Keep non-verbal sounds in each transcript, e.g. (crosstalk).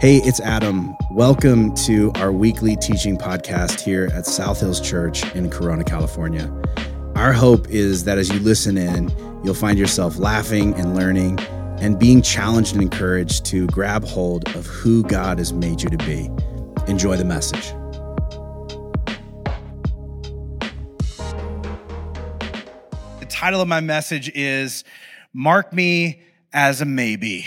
Hey, it's Adam. Welcome to our weekly teaching podcast here at South Hills Church in Corona, California. Our hope is that as you listen in, you'll find yourself laughing and learning and being challenged and encouraged to grab hold of who God has made you to be. Enjoy the message. The title of my message is Mark Me as a Maybe.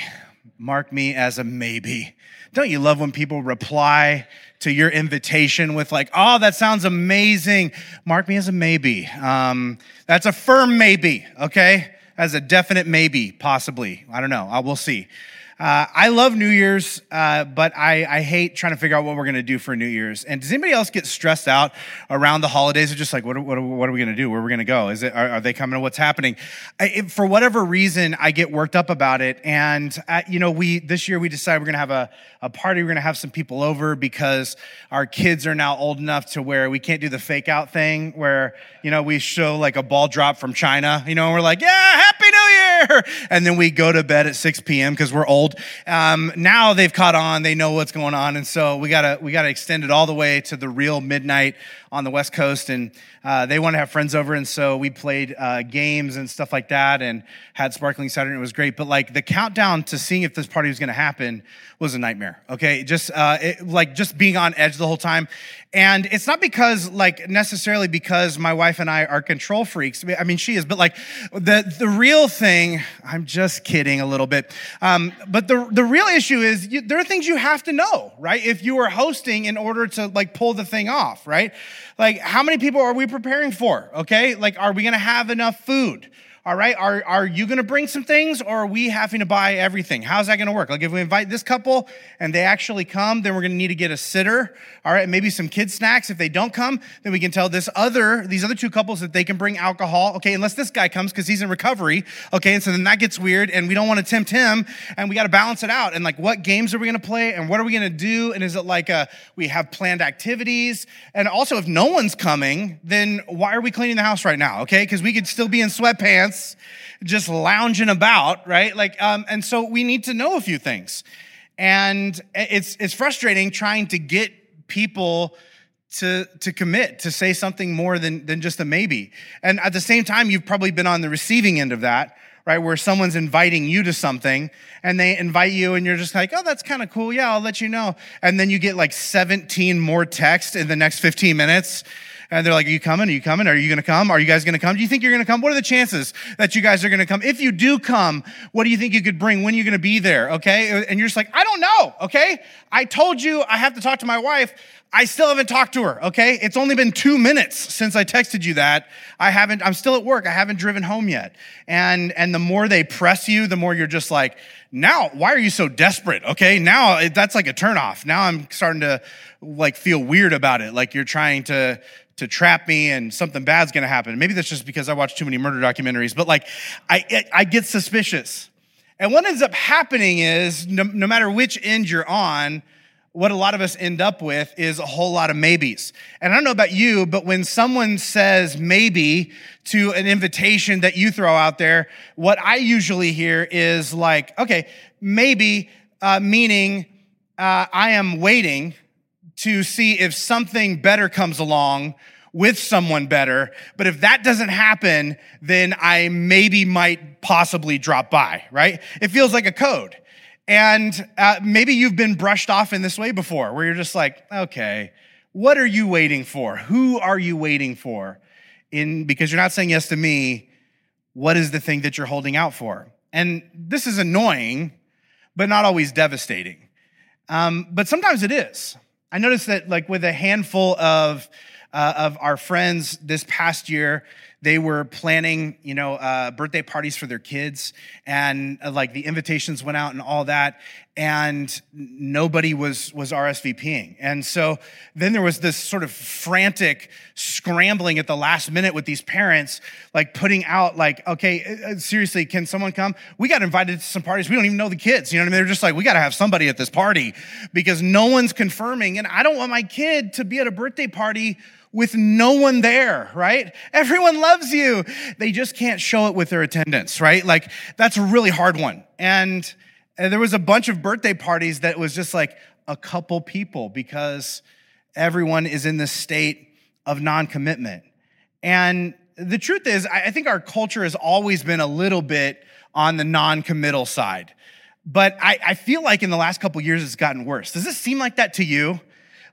Mark me as a maybe. Don't you love when people reply to your invitation with like, "Oh, that sounds amazing." Mark me as a maybe. Um, that's a firm maybe. Okay, as a definite maybe, possibly. I don't know. I will see. Uh, I love New Year's, uh, but I, I, hate trying to figure out what we're going to do for New Year's. And does anybody else get stressed out around the holidays? Or just like, what, what, what are we going to do? Where are we going to go? Is it, are, are, they coming? To what's happening? I, it, for whatever reason, I get worked up about it. And, uh, you know, we, this year we decided we're going to have a, a party. We're going to have some people over because our kids are now old enough to where we can't do the fake out thing where, you know, we show like a ball drop from China, you know, and we're like, yeah, happy New Year. And then we go to bed at 6 p.m. because we're old. Um, now they've caught on, they know what's going on. And so we gotta, we gotta extend it all the way to the real midnight on the West Coast. And uh, they want to have friends over. And so we played uh, games and stuff like that and had sparkling cider and it was great. But like the countdown to seeing if this party was going to happen was a nightmare. Okay. Just uh, it, like just being on edge the whole time. And it's not because like necessarily because my wife and I are control freaks. I mean, she is, but like the, the real thing, I'm just kidding a little bit. Um, but the, the real issue is you, there are things you have to know, right? If you are hosting in order to like pull the thing off, right? Like, how many people are we preparing for? Okay. Like, are we to have enough food? All right. Are, are you going to bring some things or are we having to buy everything? How's that going to work? Like if we invite this couple and they actually come, then we're going to need to get a sitter. All right. Maybe some kid snacks. If they don't come, then we can tell this other, these other two couples that they can bring alcohol. Okay. Unless this guy comes because he's in recovery. Okay. And so then that gets weird and we don't want to tempt him and we got to balance it out. And like, what games are we going to play and what are we going to do? And is it like a, we have planned activities? And also if no one's coming, then why are we cleaning the house right now? Okay. Because we could still be in sweatpants just lounging about, right? Like, um, and so we need to know a few things. And it's, it's frustrating trying to get people to, to commit, to say something more than, than just a maybe. And at the same time, you've probably been on the receiving end of that, right? Where someone's inviting you to something and they invite you and you're just like, oh, that's kind of cool. Yeah, I'll let you know. And then you get like 17 more texts in the next 15 minutes and they're like, Are you coming? Are you coming? Are you going to come? Are you guys going to come? Do you think you're going to come? What are the chances that you guys are going to come? If you do come, what do you think you could bring? When are you going to be there? Okay. And you're just like, I don't know. Okay. I told you I have to talk to my wife. I still haven't talked to her, okay? It's only been two minutes since I texted you that. I haven't, I'm still at work. I haven't driven home yet. And, and the more they press you, the more you're just like, now, why are you so desperate? Okay. Now that's like a turnoff. Now I'm starting to like feel weird about it. Like you're trying to, to trap me and something bad's to happen. Maybe that's just because I watch too many murder documentaries, but like I, I get suspicious. And what ends up happening is no, no, matter which end you're on, what a lot of us end up with is a whole lot of maybes. And I don't know about you, but when someone says maybe to an invitation that you throw out there, what I usually hear is like, okay, maybe, uh, meaning uh, I am waiting to see if something better comes along with someone better. But if that doesn't happen, then I maybe might possibly drop by, right? It feels like a code. And uh, maybe you've been brushed off in this way before, where you're just like, okay, what are you waiting for? Who are you waiting for? In because you're not saying yes to me, what is the thing that you're holding out for? And this is annoying, but not always devastating. Um, but sometimes it is. I noticed that, like, with a handful of uh, of our friends this past year, they were planning, you know, uh, birthday parties for their kids, and uh, like the invitations went out and all that, and nobody was was RSVPing, and so then there was this sort of frantic scrambling at the last minute with these parents, like putting out, like, okay, uh, uh, seriously, can someone come? We got invited to some parties, we don't even know the kids, you know what I mean? They're just like, we got to have somebody at this party because no one's confirming, and I don't want my kid to be at a birthday party with no one there, right? Everyone loves you. They just can't show it with their attendance, right? Like that's a really hard one. And there was a bunch of birthday parties that was just like a couple people because everyone is in this state of non commitment. And the truth is, I think our culture has always been a little bit on the non committal side. But I, I, feel like in the last couple years, it's gotten worse. Does this seem like that to you?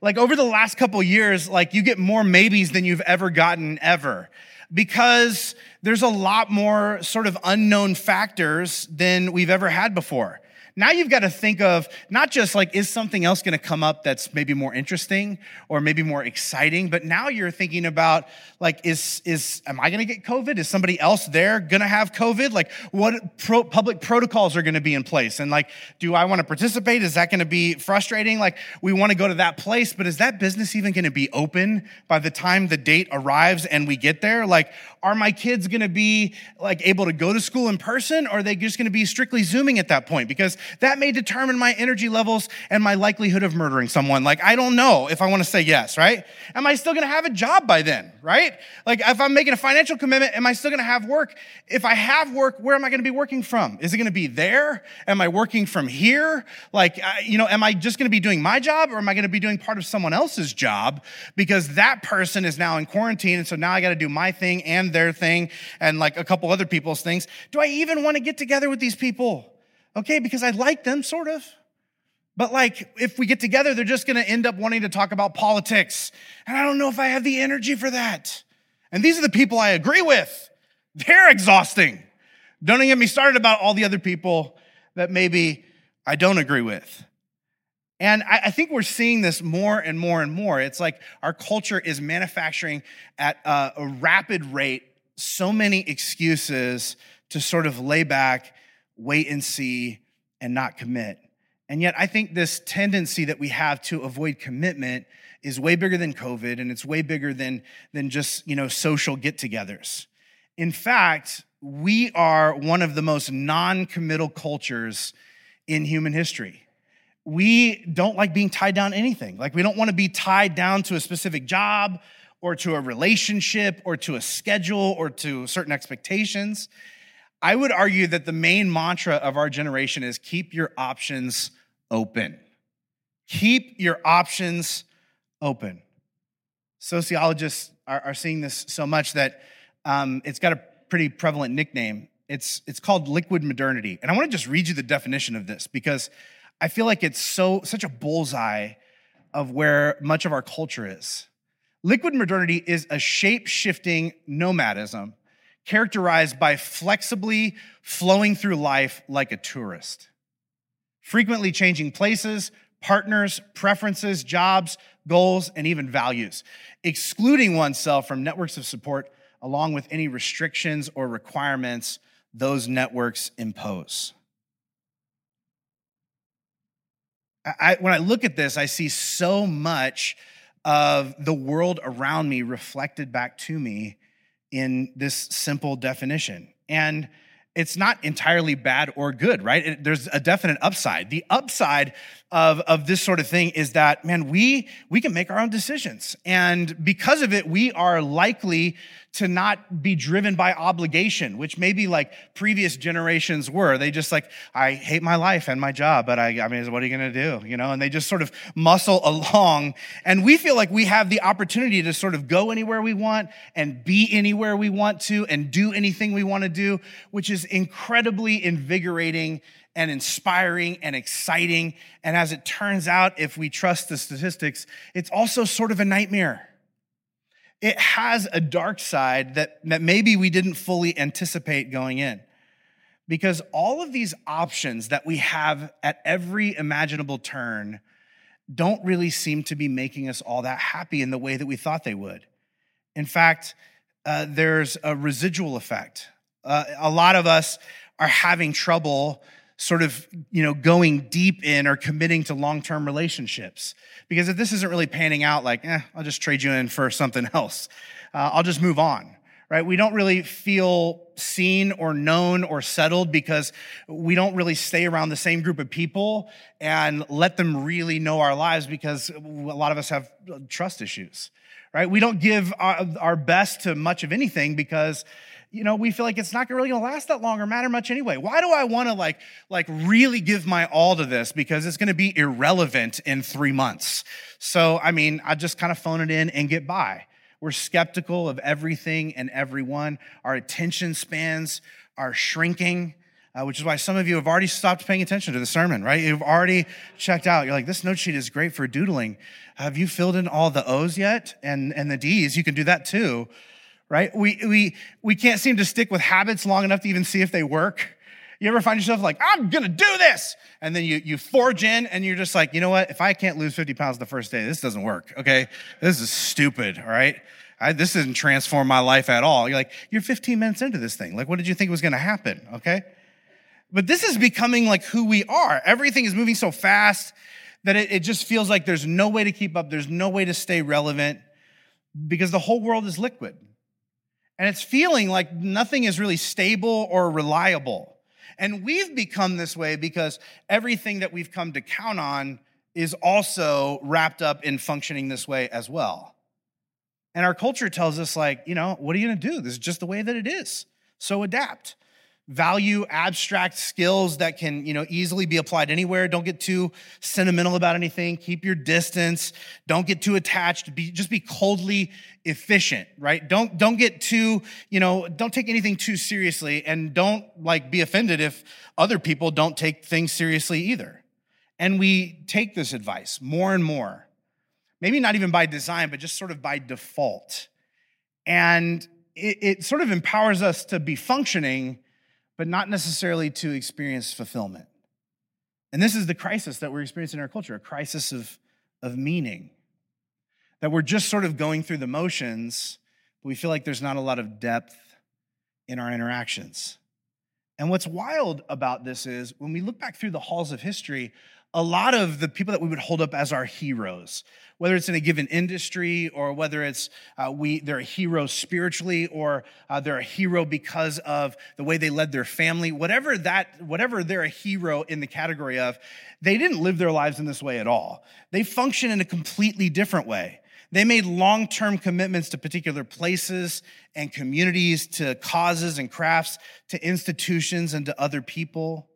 Like over the last couple years, like you get more maybes than you've ever gotten ever because there's a lot more sort of unknown factors than we've ever had before. Now you've got to think of not just like, is something else going to come up that's maybe more interesting or maybe more exciting, but now you're thinking about like, is, is, am I going to get COVID? Is somebody else there going to have COVID? Like, what pro- public protocols are going to be in place? And like, do I want to participate? Is that going to be frustrating? Like, we want to go to that place, but is that business even going to be open by the time the date arrives and we get there? Like, are my kids going to be like able to go to school in person or are they just going to be strictly zooming at that point? Because that may determine my energy levels and my likelihood of murdering someone. Like, I don't know if I want to say yes, right? Am I still going to have a job by then, right? Like, if I'm making a financial commitment, am I still going to have work? If I have work, where am I going to be working from? Is it going to be there? Am I working from here? Like, you know, am I just going to be doing my job or am I going to be doing part of someone else's job? Because that person is now in quarantine. And so now I got to do my thing and their thing and like a couple other people's things. Do I even want to get together with these people? Okay, because I like them, sort of. But like, if we get together, they're just gonna end up wanting to talk about politics. And I don't know if I have the energy for that. And these are the people I agree with. They're exhausting. Don't even get me started about all the other people that maybe I don't agree with. And I, think we're seeing this more and more and more. It's like our culture is manufacturing at a rapid rate so many excuses to sort of lay back wait and see, and not commit. And yet, I think this tendency that we have to avoid commitment is way bigger than COVID, and it's way bigger than, than just you know social get-togethers. In fact, we are one of the most non-committal cultures in human history. We don't like being tied down to anything. Like we don't want to be tied down to a specific job or to a relationship or to a schedule or to certain expectations. I would argue that the main mantra of our generation is keep your options open. Keep your options open. Sociologists are, are seeing this so much that um, it's got a pretty prevalent nickname. It's, it's called liquid modernity. And I want to just read you the definition of this because I feel like it's so such a bullseye of where much of our culture is. Liquid modernity is a shape shifting nomadism characterized by flexibly flowing through life like a tourist, frequently changing places, partners, preferences, jobs, goals, and even values, excluding oneself from networks of support along with any restrictions or requirements those networks impose. I, when I look at this, I see so much of the world around me reflected back to me in this simple definition. And it's not entirely bad or good, right? It, there's a definite upside. The upside of, of this sort of thing is that, man, we, we can make our own decisions. And because of it, we are likely to not be driven by obligation, which maybe like previous generations were. They just like, I hate my life and my job, but I, I mean, what are you going to do? You know, and they just sort of muscle (laughs) along. And we feel like we have the opportunity to sort of go anywhere we want and be anywhere we want to and do anything we want to do, which is incredibly invigorating and inspiring and exciting. And as it turns out, if we trust the statistics, it's also sort of a nightmare it has a dark side that, that maybe we didn't fully anticipate going in. Because all of these options that we have at every imaginable turn don't really seem to be making us all that happy in the way that we thought they would. In fact, uh, there's a residual effect. Uh, a lot of us are having trouble sort of, you know, going deep in or committing to long-term relationships. Because if this isn't really panning out, like, eh, I'll just trade you in for something (laughs) else. Uh, I'll just move on, right? We don't really feel seen or known or settled because we don't really stay around the same group of people and let them really know our lives because a lot of us have trust issues, right? We don't give our, our best to much of anything because you know, we feel like it's not really gonna last that long or matter much anyway. Why do I wanna like, like really give my all to this? Because it's gonna be irrelevant in three months. So, I mean, I just kind of phone it in and get by. We're skeptical of everything and everyone. Our attention spans are shrinking. Uh, which is why some of you have already stopped paying attention to the sermon, right? You've already checked out. You're like, this note sheet is great for doodling. Have you filled in all the O's yet? And, and the D's, you can do that too right? We, we, we can't seem to stick with habits long enough to even see if they work. You ever find yourself like, I'm gonna do this. And then you, you forge in and you're just like, you know what? If I can't lose 50 pounds the first day, this doesn't work, okay? This is stupid, all right? I, this didn't transform my life at all. You're like, you're 15 minutes into this thing. Like, what did you think was gonna happen, okay? But this is becoming like who we are. Everything is moving so fast that it, it just feels like there's no way to keep up. There's no way to stay relevant because the whole world is liquid. And it's feeling like nothing is really stable or reliable. And we've become this way because everything that we've come to count on is also wrapped up in functioning this way as well. And our culture tells us, like, you know, what are you gonna do? This is just the way that it is. So adapt value abstract skills that can you know easily be applied anywhere. Don't get too sentimental about anything. Keep your distance. Don't get too attached. Be just be coldly efficient right? Don't don't get too you know don't take anything too seriously. And don't like be offended if other people don't take things seriously either. And we take this advice more and more. Maybe not even by design but just sort of by default. And it, it sort of empowers us to be functioning but not necessarily to experience fulfillment. And this is the crisis that we're experiencing in our culture a crisis of, of meaning. That we're just sort of going through the motions, but we feel like there's not a lot of depth in our interactions. And what's wild about this is when we look back through the halls of history, a lot of the people that we would hold up as our heroes, whether it's in a given industry or whether it's uh, we they're a hero spiritually or uh, they're a hero because of the way they led their family, whatever that whatever they're a hero in the category of, they didn't live their lives in this way at all. They function in a completely different way. They made long term commitments to particular places and communities, to causes and crafts, to institutions and to other people.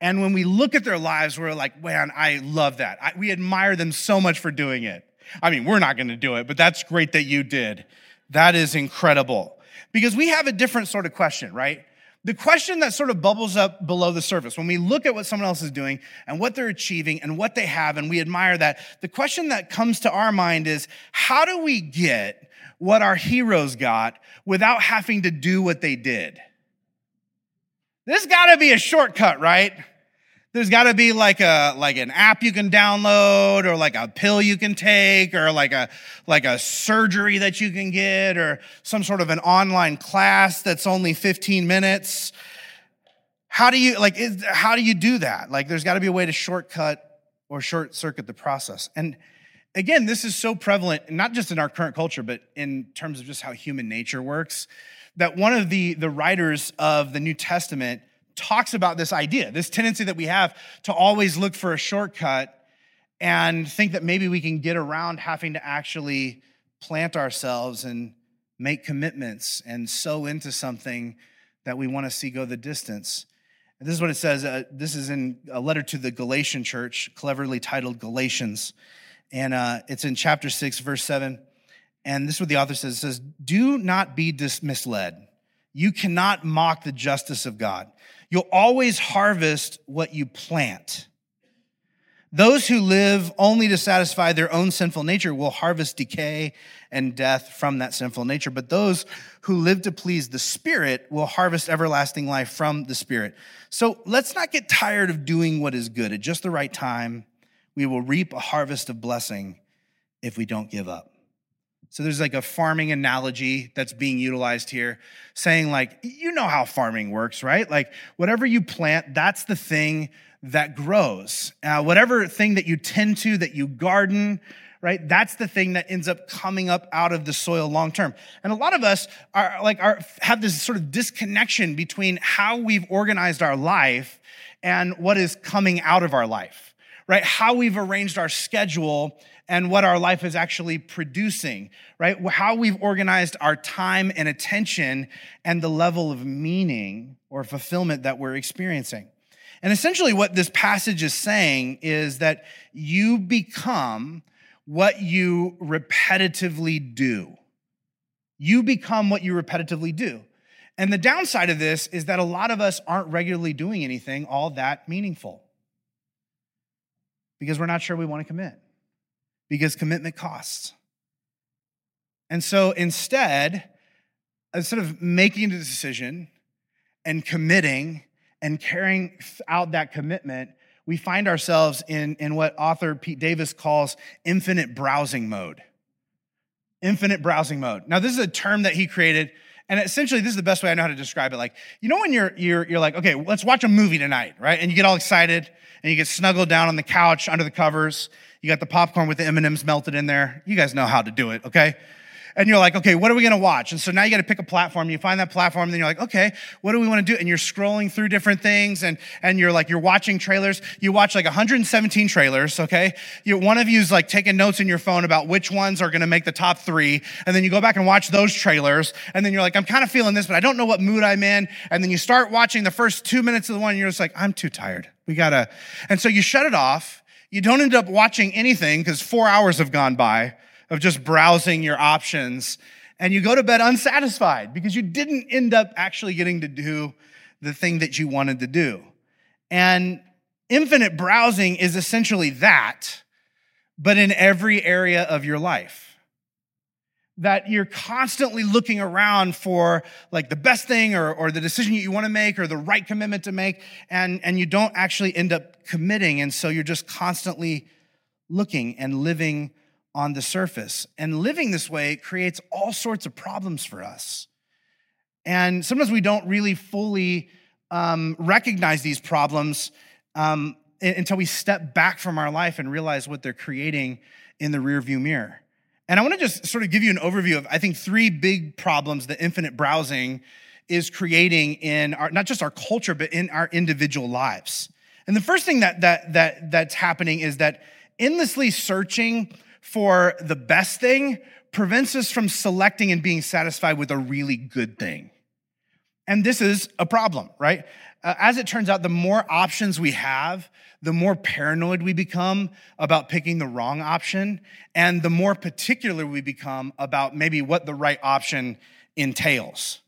And when we look at their lives, we're like, man, I love that. I, we admire them so much for doing it. I mean, we're not going to do it, but that's great that you did. That is incredible. Because we have a different sort of question, right? The question that sort of bubbles up below the surface when we look at what someone else is doing and what they're achieving and what they have, and we admire that, the question that comes to our mind is how do we get what our heroes got without having to do what they did? There's got to be a shortcut, right? There's got to be like a like an app you can download or like a pill you can take or like a like a surgery that you can get or some sort of an online class that's only 15 minutes. How do you like is, how do you do that? Like there's got to be a way to shortcut or short circuit the process. And again, this is so prevalent not just in our current culture but in terms of just how human nature works that one of the, the writers of the New Testament talks about this idea, this tendency that we have to always look for a shortcut and think that maybe we can get around having to actually plant ourselves and make commitments and sow into something that we want to see go the distance. And this is what it says. Uh, this is in a letter to the Galatian church, cleverly titled Galatians. And uh, it's in chapter 6, verse 7. And this is what the author says. It says, Do not be misled. You cannot mock the justice of God. You'll always harvest what you plant. Those who live only to satisfy their own sinful nature will harvest decay and death from that sinful nature. But those who live to please the Spirit will harvest everlasting life from the Spirit. So let's not get tired of doing what is good. At just the right time, we will reap a harvest of blessing if we don't give up. So there's like a farming analogy that's being utilized here, saying, like, you know how farming works, right? Like, whatever you plant, that's the thing that grows. Uh, whatever thing that you tend to, that you garden, right? That's the thing that ends up coming up out of the soil long term. And a lot of us are like, are, have this sort of disconnection between how we've organized our life and what is coming out of our life, right? How we've arranged our schedule and what our life is actually producing, right? How we've organized our time and attention and the level of meaning or fulfillment that we're experiencing. And essentially, what this passage is saying is that you become what you repetitively do. You become what you repetitively do. And the downside of this is that a lot of us aren't regularly doing anything all that meaningful because we're not sure we want to commit, because commitment costs. And so instead, instead of making the decision and committing and carrying out that commitment, we find ourselves in, in what author Pete Davis calls infinite browsing mode. Infinite browsing mode. Now, this is a term that he created and essentially, this is the best way I know how to describe it. Like, you know, when you're, you're, you're like, okay, let's watch a movie tonight, right? And you get all excited and you get snuggled down on the couch under the covers. You got the popcorn with the M&Ms melted in there. You guys know how to do it, okay? And you're like, okay, what are we going to watch? And so now you got to pick a platform. You find that platform, and then you're like, okay, what do we want to do? And you're scrolling through different things, and and you're like, you're watching trailers. You watch like 117 trailers. Okay, you, one of you's like taking notes in your phone about which ones are going to make the top three, and then you go back and watch those trailers, and then you're like, I'm kind of feeling this, but I don't know what mood I'm in. And then you start watching the first two minutes of the one, and you're just like, I'm too tired. We gotta, and so you shut it off. You don't end up watching anything because four hours have gone by of just browsing your options. And you go to bed unsatisfied because you didn't end up actually getting to do the thing that you wanted to do. And infinite browsing is essentially that, but in every area of your life. That you're constantly looking around for like the best thing or, or the decision you want to make or the right commitment to make, and, and you don't actually end up committing. And so you're just constantly looking and living on the surface. And living this way creates all sorts of problems for us. And sometimes we don't really fully um, recognize these problems um, until we step back from our life and realize what they're creating in the rearview mirror. And I want to just sort of give you an overview of, I think, three big problems that infinite browsing is creating in our, not just our culture, but in our individual lives. And the first thing that, that, that, that's happening is that endlessly searching for the best thing prevents us from selecting and being satisfied with a really good thing. And this is a problem, right? Uh, as it turns out, the more options we have, the more paranoid we become about picking the wrong option, and the more particular we become about maybe what the right option entails.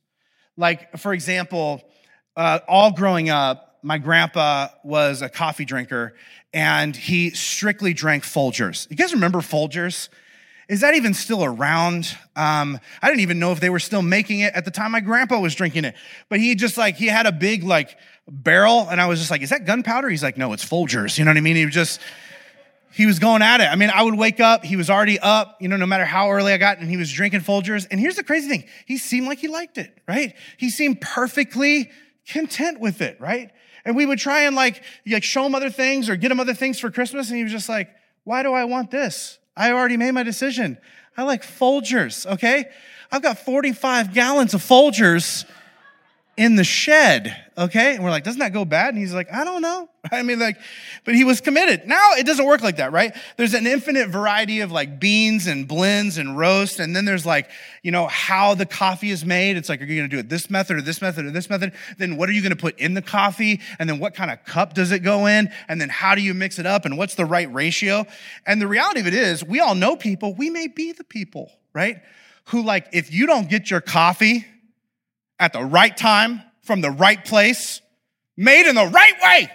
Like, for example, uh, all growing up, my grandpa was a coffee drinker and he strictly drank Folgers. You guys remember Folgers? Is that even still around? Um, I didn't even know if they were still making it at the time my grandpa was drinking it. But he just like, he had a big like barrel and I was just like, is that gunpowder? He's like, no, it's Folgers. You know what I mean? He was just, he was going at it. I mean, I would wake up, he was already up, you know, no matter how early I got, and he was drinking Folgers. And here's the crazy thing he seemed like he liked it, right? He seemed perfectly content with it, right? And we would try and like, like show him other things or get him other things for Christmas. And he was just like, why do I want this? I already made my decision. I like Folgers, okay? I've got 45 gallons of Folgers in the shed, okay? And we're like, doesn't that go bad? And he's like, I don't know. (laughs) I mean, like, but he was committed. Now it doesn't work like that, right? There's an infinite variety of like beans and blends and roast. And then there's like, you know, how the coffee is made. It's like, are you going to do it this method or this method or this method? Then what are you going to put in the coffee? And then what kind of cup does it go in? And then how do you mix it up? And what's the right ratio? And the reality of it is, we all know people, we may be the people, right? Who like, if you don't get your coffee, at the right time, from the right place, made in the right way,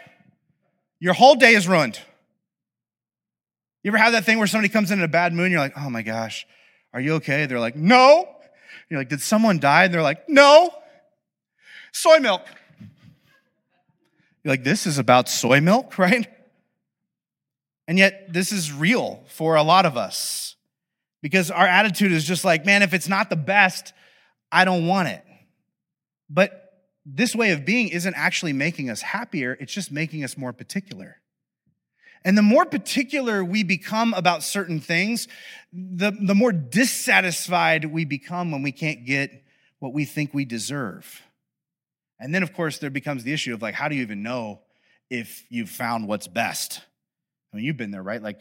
your whole day is ruined. You ever have that thing where somebody comes in in a bad mood and you're like, oh my gosh, are you okay? They're like, no. You're like, did someone die? And they're like, no. Soy milk. You're like, this is about soy milk, (laughs) right? And yet, this is real for a lot of us because our attitude is just like, man, if it's not the best, I don't want it. But this way of being isn't actually making us happier, it's just making us more particular. And the more particular we become about certain things, the, the more dissatisfied we become when we can't get what we think we deserve. And then, of course, there becomes the issue of like, how do you even know if you've found what's best? I mean, you've been there, right? Like,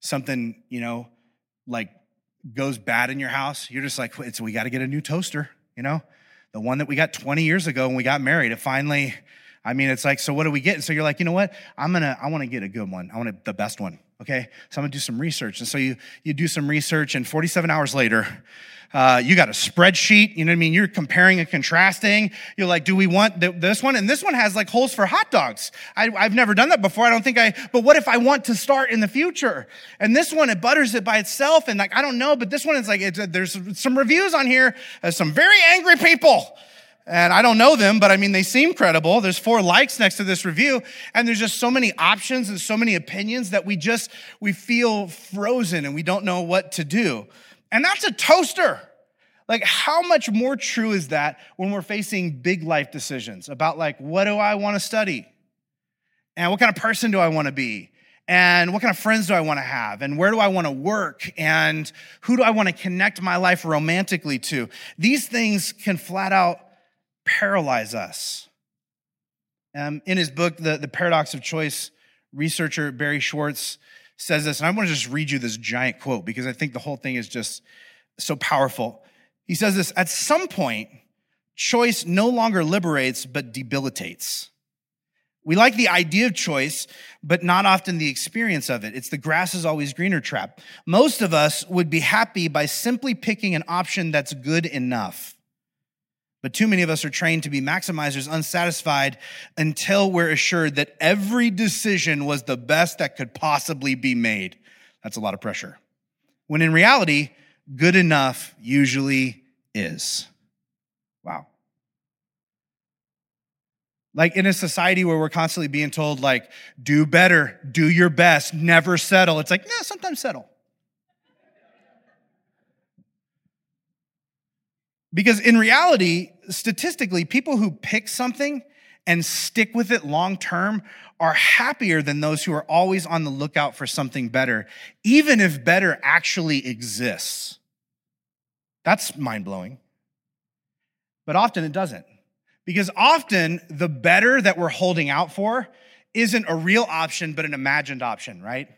something, you know, like goes bad in your house, you're just like, it's, we got to get a new toaster, you know? The one that we got 20 years ago when we got married, it finally, I mean, it's like, so what do we get? And so you're like, you know what? I'm gonna, I want to get a good one. I want the best one. Okay. So I'm gonna do some research. And so you, you do some research and 47 hours later, uh, you got a spreadsheet. You know what I mean? You're comparing and contrasting. You're like, do we want this one? And this one has like holes for hot dogs. I, i've never done that before. I don't think I, but what if I want to start in the future? And this one, it butters it by itself. And like, I don't know, but this one is like, there's some reviews on here. There's some very angry people. And I don't know them, but I mean, they seem credible. There's four likes next to this review. And there's just so many options and so many opinions that we just, we feel frozen and we don't know what to do. And that's a toaster. Like, how much more true is that when we're facing big life decisions about, like, what do I want to study? And what kind of person do I want to be? And what kind of friends do I want to have? And where do I want to work? And who do I want to connect my life romantically to? These things can flat out paralyze us. Um, in his book, the, the Paradox of Choice, researcher Barry Schwartz says this, and I want to just read you this giant quote because I think the whole thing is just so powerful. He says this at some point, choice no longer liberates, but debilitates. We like the idea of choice, but not often the experience of it. It's the grass is always greener trap. Most of us would be happy by simply picking an option that's good enough. But too many of us are trained to be maximizers, unsatisfied until we're assured that every decision was the best that could possibly be made. That's a lot of pressure. When in reality, good enough usually is. Wow. Like in a society where we're constantly being told, like, do better, do your best, never settle. It's like, no, sometimes settle. Because in reality, statistically, people who pick something and stick with it long term are happier than those who are always on the lookout for something better, even if better actually exists. That's mind blowing. But often it doesn't. Because often the better that we're holding out for isn't a real option, but an imagined option, right?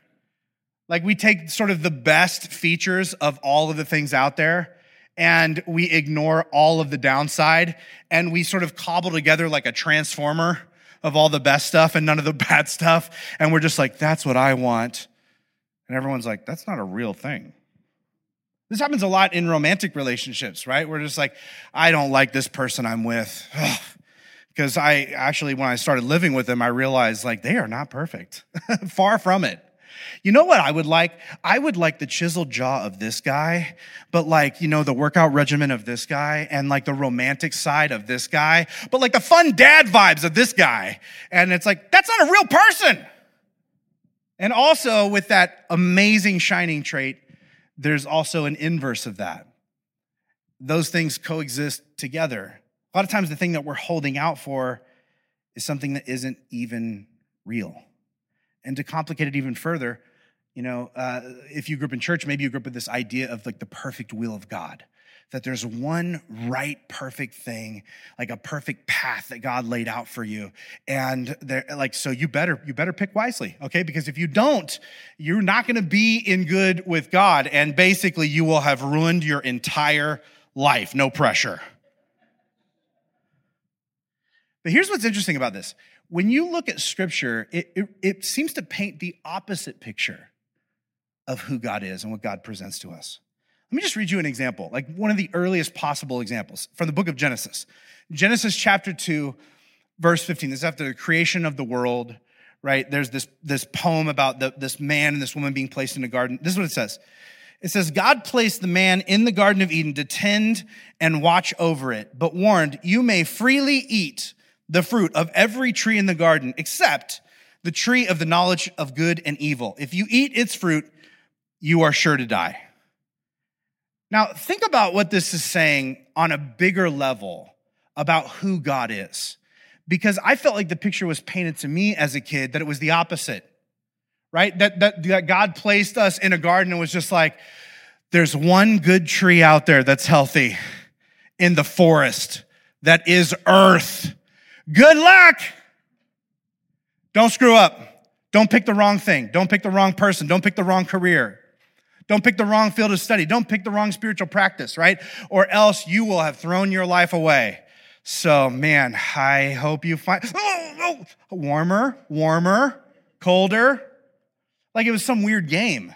Like we take sort of the best features of all of the things out there and we ignore all of the downside and we sort of cobble together like a transformer of all the best stuff and none of the (laughs) bad stuff. And we're just like, that's what I want. And everyone's like, that's not a real thing. This happens a lot in romantic relationships, right? We're just like, I don't like this person I'm with. Because I actually, when I started living with them, I realized like they are not perfect. (laughs) Far from it. You know what I would like? I would like the chiseled jaw of this guy, but like, you know, the workout regimen of this guy and like the romantic side of this guy, but like the fun dad vibes of this guy. And it's like, that's not a real person. And also with that amazing shining trait there's also an inverse of that. Those things coexist together. A lot of times, the thing that we're holding out for is something that isn't even real. And to complicate it even further, you know, uh, if you grew up in church, maybe you grew up with this idea of like the perfect will of God that there's one right, perfect thing, like a perfect path that God laid out for you. And there, like, so you better, you better pick wisely, okay? Because if you don't, you're not gonna be in good with God. And basically, you will have ruined your entire life. No pressure. But here's what's interesting about this. When you look at scripture, it, it, it seems to paint the opposite picture of who God is and what God presents to us. Let me just read you an example, like one of the earliest possible examples from the book of Genesis. Genesis chapter 2, verse 15. This is after the creation of the world, right? There's this, this poem about the, this man and this woman being placed in a garden. This is what it says. It says, God placed the man in the Garden of Eden to tend and watch over it, but warned, You may freely eat the fruit of every tree in the garden, except the tree of the knowledge of good and evil. If you eat its fruit, you are sure to die. Now, think about what this is saying on a bigger level about who God is. Because I felt like the picture was painted to me as a kid that it was the opposite, right? That, that, that God placed us in a garden and was just like, there's one good tree out there that's healthy in the forest that is earth. Good luck. Don't screw up. Don't pick the wrong thing. Don't pick the wrong person. Don't pick the wrong career. Don't pick the wrong field of study. Don't pick the wrong spiritual practice, right? Or else you will have thrown your life away. So, man, I hope you find oh, oh, warmer, warmer, colder. Like it was some weird game.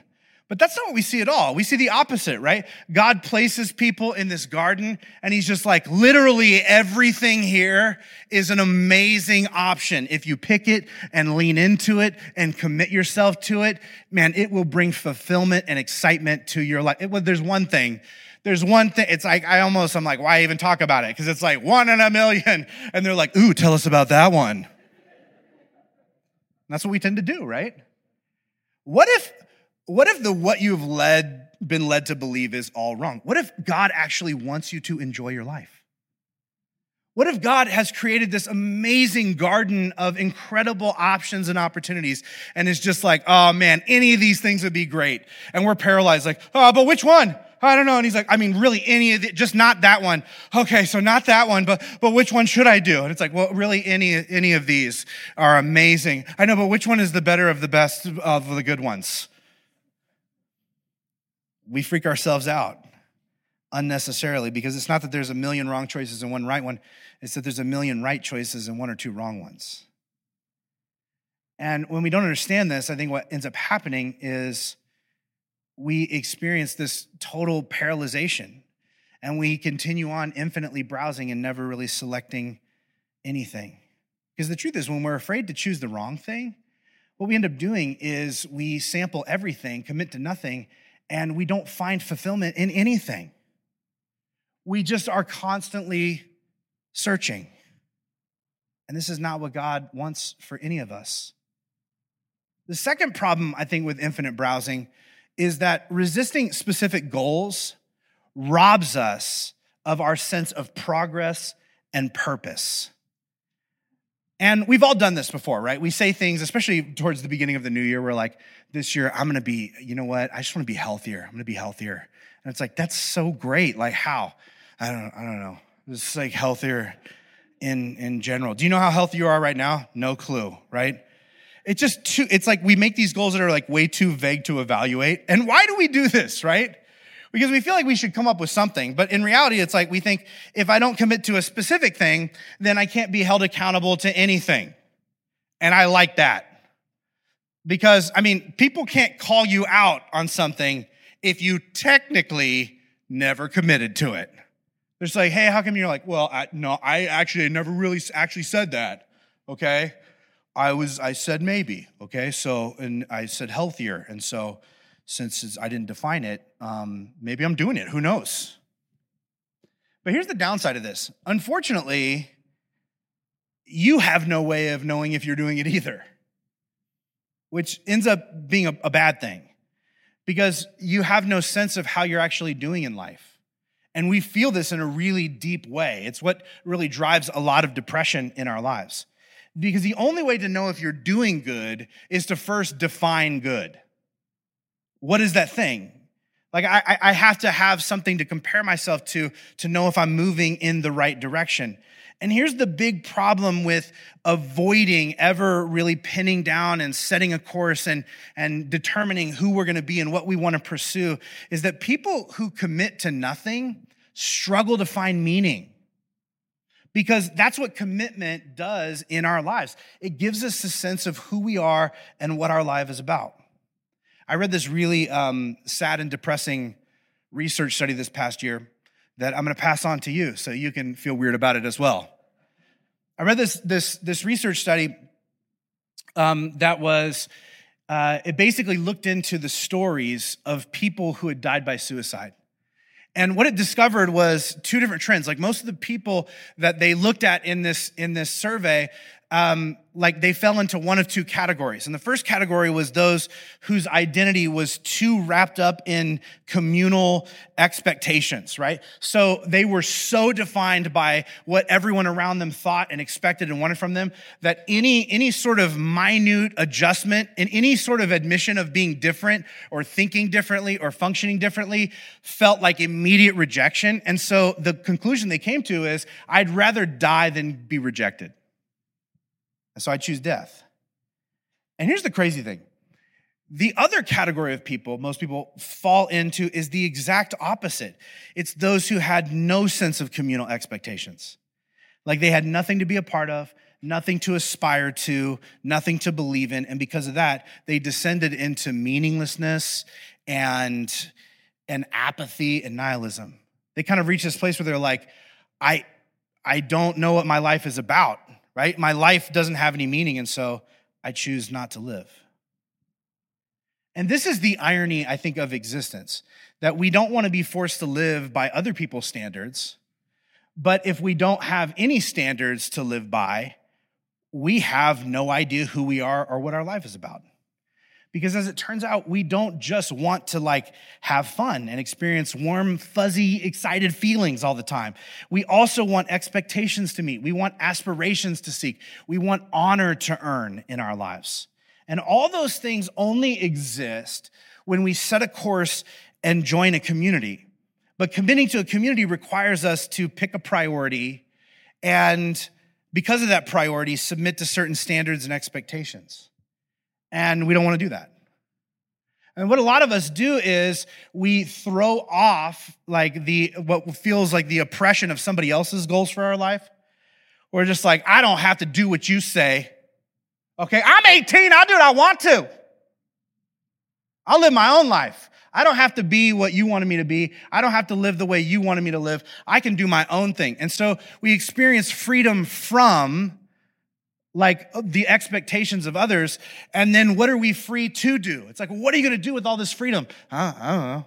But that's not what we see at all. We see the opposite, right? God places people in this garden and he's just like, literally everything here is an amazing option. If you pick it and lean into it and commit yourself to it, man, it will bring fulfillment and excitement to your life. It, well, there's one thing there's one thing, it's like, I almost, I'm like, why even talk about it? Because it's like one in a million. (laughs) And they're like, ooh, tell us about that one. That's what we tend to do, right? What if what if the what you've led been led to believe is all wrong? What if God actually wants you to enjoy your life? What if God has created this amazing garden of incredible options and opportunities and is just like, oh man, any of these things would be great. And we're paralyzed, like, oh, but which one? I don't know. And he's like, I mean, really, any of it, just not that one. Okay, so not that one, but but which one should I do? And it's like, well, really, any any of these are amazing. I know, but which one is the better of the best of the good ones? We freak ourselves out unnecessarily because it's not that there's a million wrong choices and one right one, it's that there's a million right choices and one or two wrong ones. And when we don't understand this, I think what ends up happening is we experience this total paralyzation and we continue on infinitely browsing and never really selecting anything. Because the truth is, when we're afraid to choose the wrong thing, what we end up doing is we sample everything, commit to nothing, and we don't find fulfillment in anything. We just are constantly searching. And this is not what God wants for any of us. The second problem, I think, with infinite browsing is that resisting specific goals robs us of our sense of progress and purpose. And we've all done this before, right? We say things, especially towards the beginning of the new year, we're like, this year, I'm gonna be, you know what? I just wanna be healthier. I'm gonna be healthier. And it's like, that's so great. Like, how? I don't, I don't know. It's like healthier in, in general. Do you know how healthy you are right now? No clue, right? It's just too, it's like we make these goals that are like way too vague to evaluate. And why do we do this, right? because we feel like we should come up with something. But in reality, it's like we think if I don't commit to a specific thing, then I can't be held accountable to anything. And I like that. Because, I mean, people can't call you out on something if you technically never committed to it. They're just like, hey, how come you're like, well, I, no, I actually never really actually said that. Okay. I was, I said maybe. Okay. So, and I said healthier. And so, since I didn't define it, um, maybe I'm doing it. Who knows? But here's the downside of this. Unfortunately, you have no way of knowing if you're doing it either, which ends up being a, a bad thing because you have no sense of how you're actually doing in life. And we feel this in a really deep way. It's what really drives a lot of depression in our lives. Because the only way to know if you're doing good is to first define good. What is that thing? Like, I, I have to have something to compare myself to to know if I'm moving in the right direction. And here's the big problem with avoiding ever really pinning down and setting a course and, and determining who we're going to be and what we want to pursue is that people who commit to nothing struggle to find meaning. Because that's what commitment does in our lives. It gives us a sense of who we are and what our life is about. I read this really um, sad and depressing research study this past year that I'm going to pass on to you so you can feel weird about it as well. I read this, this, this research study um, that was, uh, it basically looked into the stories of people who had died by suicide. And what it discovered was two different trends. Like most of the people that they looked at in this, in this survey, um, like they fell into one of two categories. And the first category was those whose identity was too wrapped up in communal expectations, right? So they were so defined by what everyone around them thought and expected and wanted from them that any, any sort of minute adjustment and any sort of admission of being different or thinking differently or functioning differently felt like immediate rejection. And so the conclusion they came to is I'd rather die than be rejected. And so I choose death. And here's the crazy thing the other category of people most people fall into is the exact opposite. It's those who had no sense of communal expectations. Like they had nothing to be a part of, nothing to aspire to, nothing to believe in. And because of that, they descended into meaninglessness and, and apathy and nihilism. They kind of reach this place where they're like, I, I don't know what my life is about, right? My life doesn't have any meaning. And so I choose not to live. And this is the irony, I think, of existence that we don't want to be forced to live by other people's standards. But if we don't have any standards to live by, we have no idea who we are or what our life is about. Because as it turns out, we don't just want to like have fun and experience warm, fuzzy, excited feelings all the time. We also want expectations to meet. We want aspirations to seek. We want honor to earn in our lives. And all those things only exist when we set a course and join a community. But committing to a community requires us to pick a priority and because of that priority, submit to certain standards and expectations. And we don't want to do that. And what a lot of us do is we throw off like the what feels like the oppression of somebody else's goals for our life. We're just like, I don't have to do what you say. Okay, I'm 18, I'll do what I want to. I'll live my own life. I don't have to be what you wanted me to be. I don't have to live the way you wanted me to live. I can do my own thing. And so we experience freedom from like the expectations of others. And then what are we free to do? It's like, what are you going to do with all this freedom? I don't know.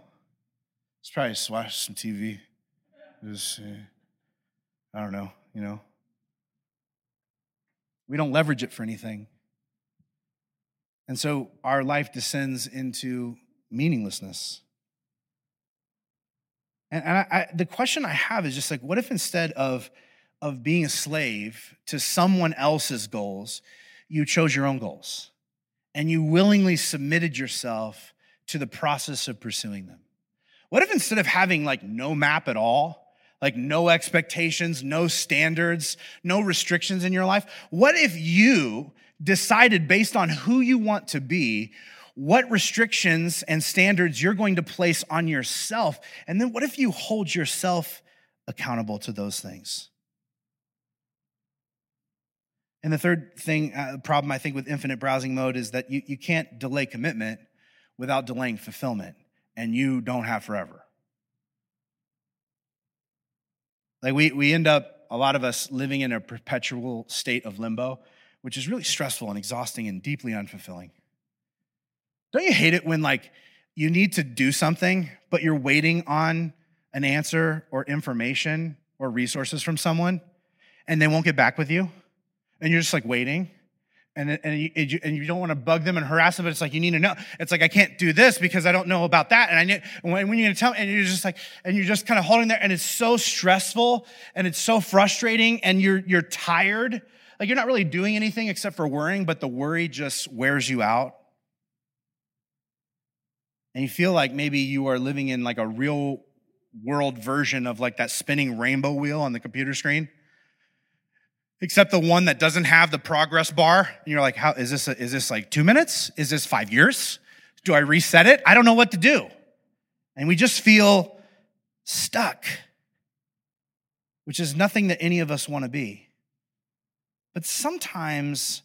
Let's probably watch some TV. Just, uh, I don't know, you know. We don't leverage it for anything. And so our life descends into meaninglessness. And, and I, I, the question I have is just like, what if instead of, of being a slave to someone else's goals, you chose your own goals and you willingly submitted yourself to the process of pursuing them? What if instead of having like no map at all, like no expectations, no standards, no restrictions in your life, what if you decided based on who you want to be what restrictions and standards you're going to place on yourself. And then what if you hold yourself accountable to those things? And the third thing, uh, problem I think with infinite browsing mode is that you, you can't delay commitment without delaying fulfillment, and you don't have forever. Like we, we end up, a lot of us, living in a perpetual state of limbo, which is really stressful and exhausting and deeply unfulfilling. Don't you hate it when like you need to do something, but you're waiting on an answer or information or resources from someone and they won't get back with you? And you're just like waiting and, and, you, and you don't want to bug them and harass them, but it's like, you need to know. It's like, I can't do this because I don't know about that. And I need, when, when you're going to tell me, and you're just like, and you're just kind of holding there and it's so stressful and it's so frustrating and you're, you're tired. Like you're not really doing anything except for worrying, but the worry just wears you out and you feel like maybe you are living in like a real world version of like that spinning rainbow wheel on the computer screen except the one that doesn't have the progress bar. And you're like how is this a, is this like 2 minutes? Is this 5 years? Do i reset it? I don't know what to do. And we just feel stuck which is nothing that any of us want to be. But sometimes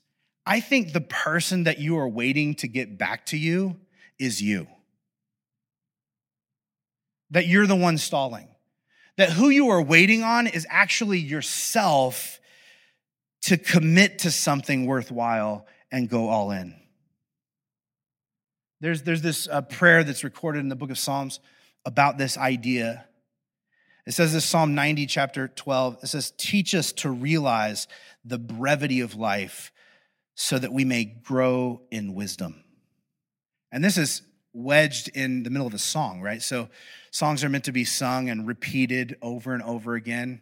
i think the person that you are waiting to get back to you is you. That you're the one stalling, that who you are waiting on is actually yourself to commit to something worthwhile and go all in. There's, there's this uh, prayer that's recorded in the book of Psalms about this idea. It says this Psalm 90, chapter 12. It says, Teach us to realize the brevity of life so that we may grow in wisdom. And this is wedged in the middle of a song, right? So songs are meant to be sung and repeated over and over again.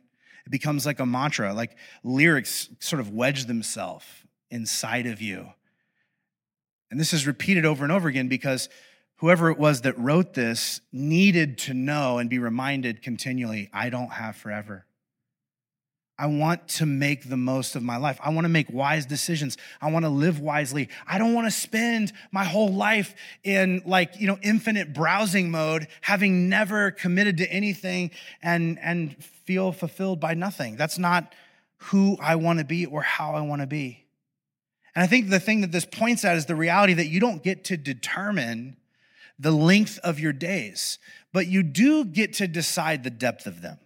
It becomes like a mantra, like lyrics sort of wedge themselves inside of you. And this is repeated over and over again because whoever it was that wrote this needed to know and be reminded continually I don't have forever. I want to make the most of my life. I want to make wise decisions. I want to live wisely. I don't want to spend my whole life in like, you know, infinite browsing mode, having never committed to anything and, and feel fulfilled by nothing. That's not who I want to be or how I want to be. And I think the thing that this points at is the reality that you don't get to determine the length of your days, but you do get to decide the depth of them.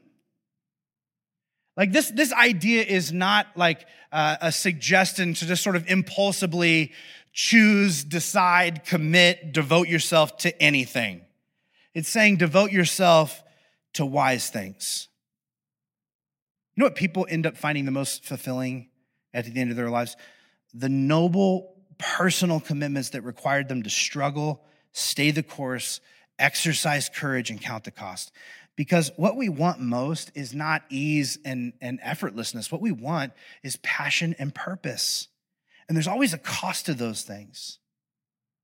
Like this, this idea is not like uh, a suggestion to just sort of impulsively choose, decide, commit, devote yourself to anything. It's saying devote yourself to wise things. You know what people end up finding the most fulfilling at the end of their lives? The noble personal commitments that required them to struggle, stay the course, exercise courage, and count the cost. Because what we want most is not ease and, and effortlessness. What we want is passion and purpose. And there's always a cost to those things.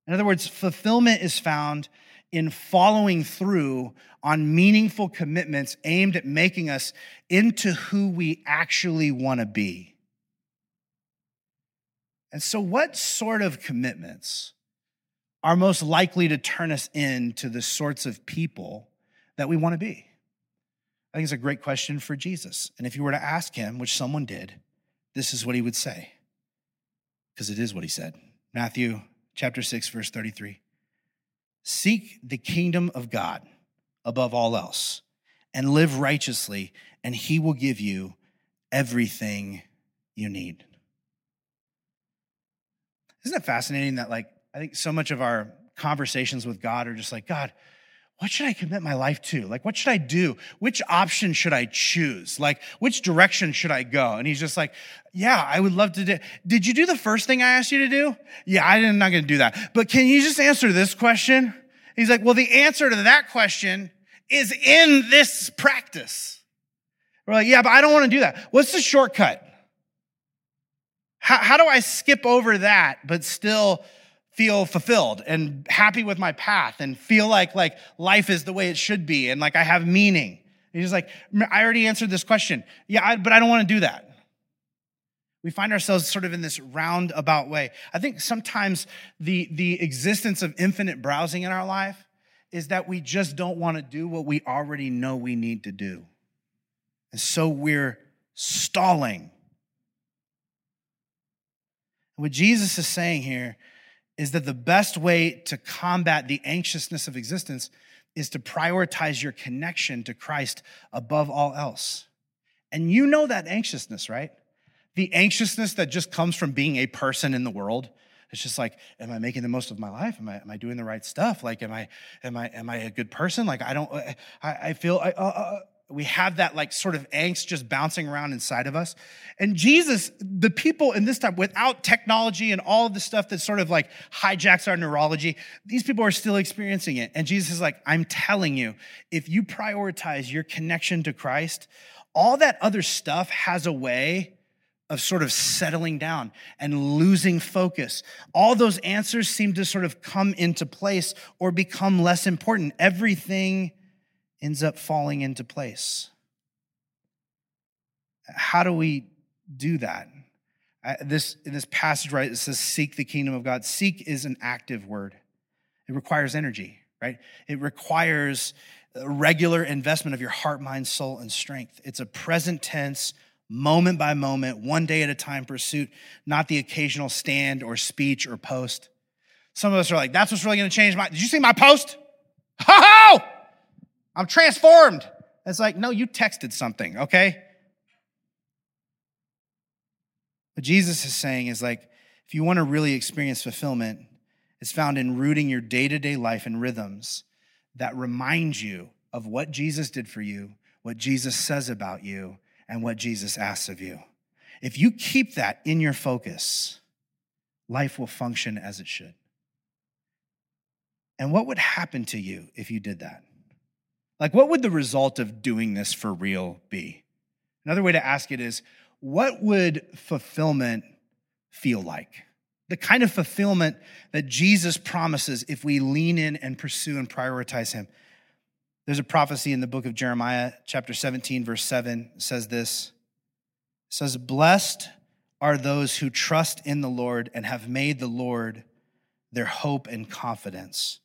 In other words, fulfillment is found in following through on meaningful commitments aimed at making us into who we actually want to be. And so, what sort of commitments are most likely to turn us into the sorts of people that we want to be? I think it's a great question for Jesus. And if you were to ask him, which someone did, this is what he would say, because it is what he said. Matthew chapter 6, verse 33. Seek the kingdom of God above all else and live righteously, and he will give you everything you need. Isn't it fascinating that, like, I think so much of our conversations with God are just like, God, what should I commit my life to? Like, what should I do? Which option should I choose? Like, which direction should I go? And he's just like, yeah, I would love to do. Did you do the first thing I asked you to do? Yeah, I'm not going to do that. But can you just answer this question? He's like, well, the answer to that question is in this practice. We're like, yeah, but I don't want to do that. What's the shortcut? How, how do I skip over that, but still feel fulfilled and happy with my path and feel like like life is the way it should be and like I have meaning. And he's like, I already answered this question. Yeah, I, but I don't want to do that. We find ourselves sort of in this roundabout way. I think sometimes the, the existence of infinite browsing in our life is that we just don't want to do what we already know we need to do. And so we're stalling. What Jesus is saying here is that the best way to combat the anxiousness of existence is to prioritize your connection to Christ above all else. And you know that anxiousness, right? The anxiousness that just comes from being a person in the world. It's just like, am I making the most of my life? Am I, am I doing the right stuff? Like, am I, am I, am I a good person? Like, I don't, I, I feel, I, uh, uh, we have that like sort of angst just bouncing around inside of us. And Jesus, the people in this time, without technology and all of the stuff that sort of like hijacks our neurology, these people are still experiencing it. And Jesus is like, I'm telling you, if you prioritize your connection to Christ, all that other stuff has a way of sort of settling down and losing focus. All those answers seem to sort of come into place or become less important. Everything ends up falling into place. How do we do that? This, in this passage, right, it says, seek the kingdom of God. Seek is an active word. It requires energy, right? It requires regular investment of your heart, mind, soul, and strength. It's a present tense, moment by moment, one day at a time pursuit, not the occasional stand or speech or post. Some of us are like, that's what's really gonna change my. Did you see my post? Ho ho! I'm transformed. It's like, no, you texted something, okay? What Jesus is saying is like, if you want to really experience fulfillment, it's found in rooting your day to day life in rhythms that remind you of what Jesus did for you, what Jesus says about you, and what Jesus asks of you. If you keep that in your focus, life will function as it should. And what would happen to you if you did that? Like, what would the result of doing this for real be? Another way to ask it is what would fulfillment feel like? The kind of fulfillment that Jesus promises if we lean in and pursue and prioritize Him. There's a prophecy in the book of Jeremiah, chapter 17, verse 7, says this says, Blessed are those who trust in the Lord and have made the Lord their hope and confidence.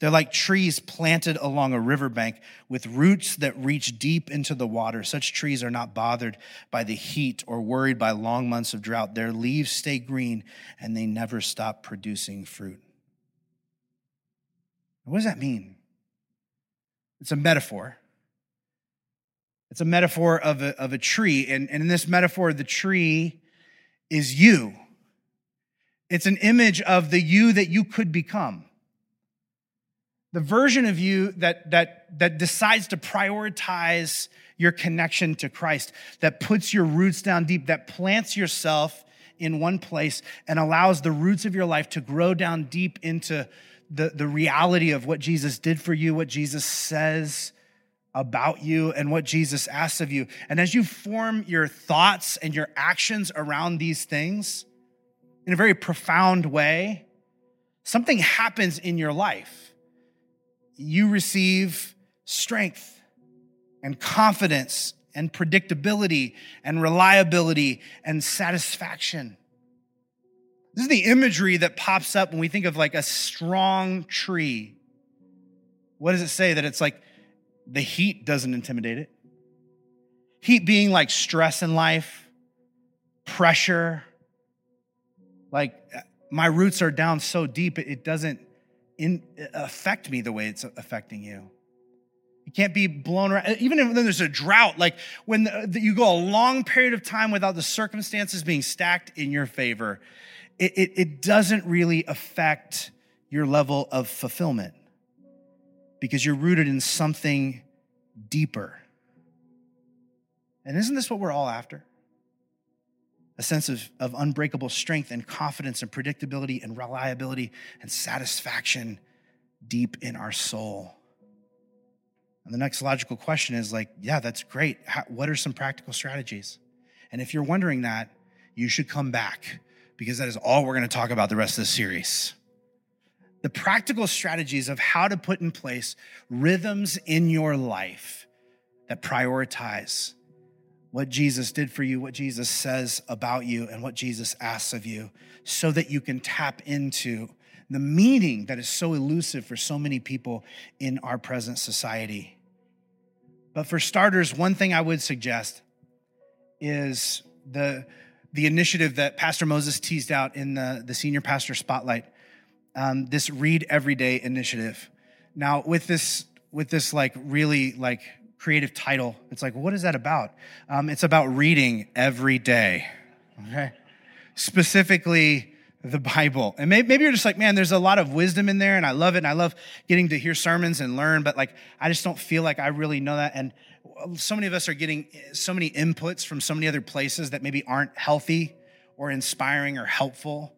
They're like trees planted along a riverbank with roots that reach deep into the water. Such trees are not bothered by the heat or worried by long months of drought. Their leaves stay green and they never stop producing fruit. What does that mean? It's a metaphor. It's a metaphor of a, of a tree. And, and in this metaphor, the tree is you. It's an image of the you that you could become. The version of you that, that, that decides to prioritize your connection to Christ, that puts your roots down deep, that plants yourself in one place and allows the roots of your life to grow down deep into the, the reality of what Jesus did for you, what Jesus says about you, and what Jesus asks of you. And as you form your thoughts and your actions around these things in a very profound way, something happens in your life. You receive strength and confidence and predictability and reliability and satisfaction. This is the imagery that pops up when we think of like a strong tree. What does it say? That it's like the heat doesn't intimidate it. Heat being like stress in life, pressure. Like my roots are down so deep, it doesn't in, affect me the way it's affecting you. You can't be blown around. Even if there's a drought, like when the, you go a long period of time without the circumstances being stacked in your favor, it, it, it doesn't really affect your level of fulfillment because you're rooted in something deeper. And isn't this what we're all after? A sense of, of unbreakable strength and confidence and predictability and reliability and satisfaction deep in our soul. And the next logical question is like, yeah, that's great. How, what are some practical strategies? And if you're wondering that, you should come back because that is all we're going to talk about the rest of the series. The practical strategies of how to put in place rhythms in your life that prioritize what Jesus did for you, what Jesus says about you, and what Jesus asks of you, so that you can tap into the meaning that is so elusive for so many people in our present society. But for starters, one thing I would suggest is the the initiative that Pastor Moses teased out in the, the senior pastor spotlight, um, this read every day initiative. Now, with this, with this like really like creative title, it's like, what is that about? Um, it's about reading every day. Okay, specifically the Bible. And maybe, maybe, you're just like, man, there's a lot of wisdom in there and I love it. And I love getting to hear sermons and learn, but like, I just don't feel like I really know that. And so many of us are getting so many inputs from so many other places that maybe aren't healthy or inspiring or helpful.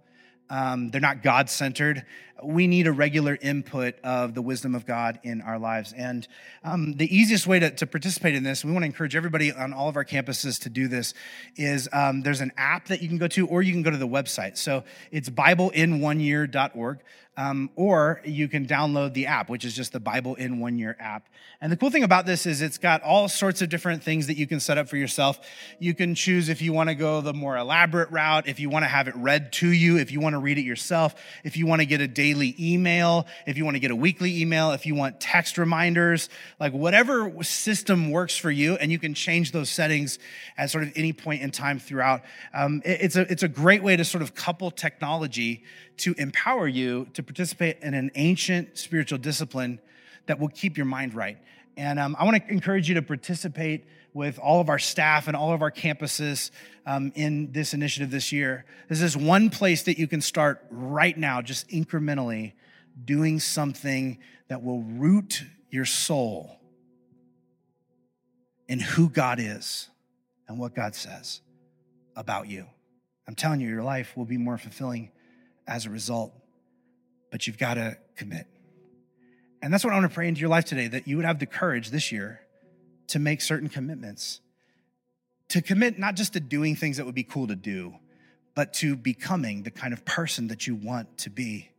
Um, they're not God centered. We need a regular input of the wisdom of God in our lives. And um, the easiest way to, to, participate in this, we want to encourage everybody on all of our campuses to do this, is um, there's an app that you can go to, or you can go to the website. So it's BibleInOneYear.org. Um, or you can download the app, which is just the Bible in One Year app. And the cool thing about this is it's got all sorts of different things that you can set up for yourself. You can choose if you want to go the more elaborate route, if you want to have it read to you, if you want to read it yourself, if you want to get a daily email, if you want to get a weekly email, if you want text reminders, like whatever system works for you, and you can change those settings at sort of any point in time throughout. Um, it, it's a it's a great way to sort of couple technology to empower you to participate in an ancient spiritual discipline that will keep your mind right. And um, I want to encourage you to participate with all of our staff and all of our campuses um, in this initiative this year. This is one place that you can start right now, just incrementally doing something that will root your soul in who God is and what God says about you. I'm telling you, your life will be more fulfilling as a result, but you've got to commit. And that's what I want to pray into your life today that you would have the courage this year to make certain commitments. To commit not just to doing things that would be cool to do, but to becoming the kind of person that you want to be.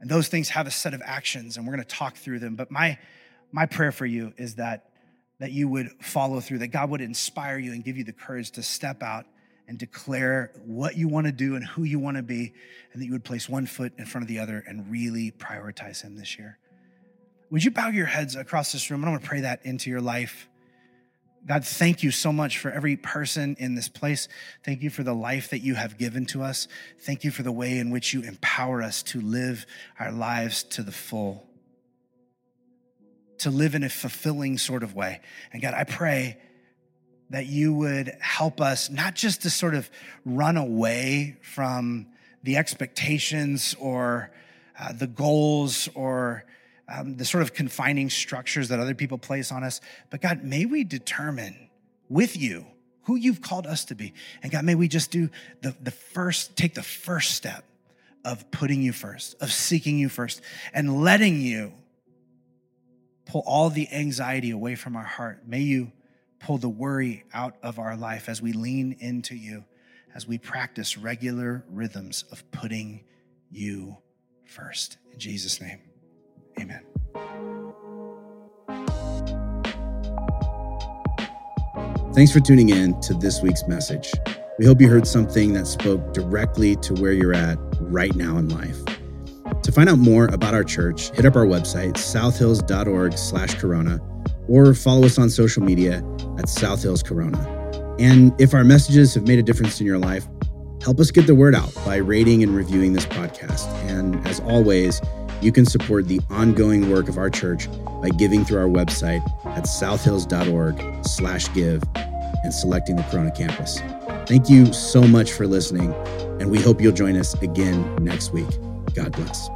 And those things have a set of actions, and we're going to talk through them. But my, my prayer for you is that that you would follow through, that God would inspire you and give you the courage to step out and declare what you want to do and who you want to be, and that you would place one foot in front of the other and really prioritize Him this year. Would you bow your heads across this room? I want to pray that into your life. God, thank you so much for every person in this place. Thank you for the life that you have given to us. Thank you for the way in which you empower us to live our lives to the full, to live in a fulfilling sort of way. And God, I pray that you would help us not just to sort of run away from the expectations or uh, the goals or um, the sort of confining structures that other people place on us. But God, may we determine with you who you've called us to be. And God, may we just do the, the first, take the first step of putting you first, of seeking you first, and letting you pull all the anxiety away from our heart. May you pull the worry out of our life as we lean into you, as we practice regular rhythms of putting you first. In Jesus' name, amen. Thanks for tuning in to this week's message. We hope you heard something that spoke directly to where you're at right now in life. To find out more about our church, hit up our website, southhills.org slash corona, or follow us on social media at South Hills Corona. And if our messages have made a difference in your life, help us get the word out by rating and reviewing this podcast. And as always, you can support the ongoing work of our church by giving through our website at southhills.org slash give and selecting the Corona campus. Thank you so much for listening, and we hope you'll join us again next week. God bless.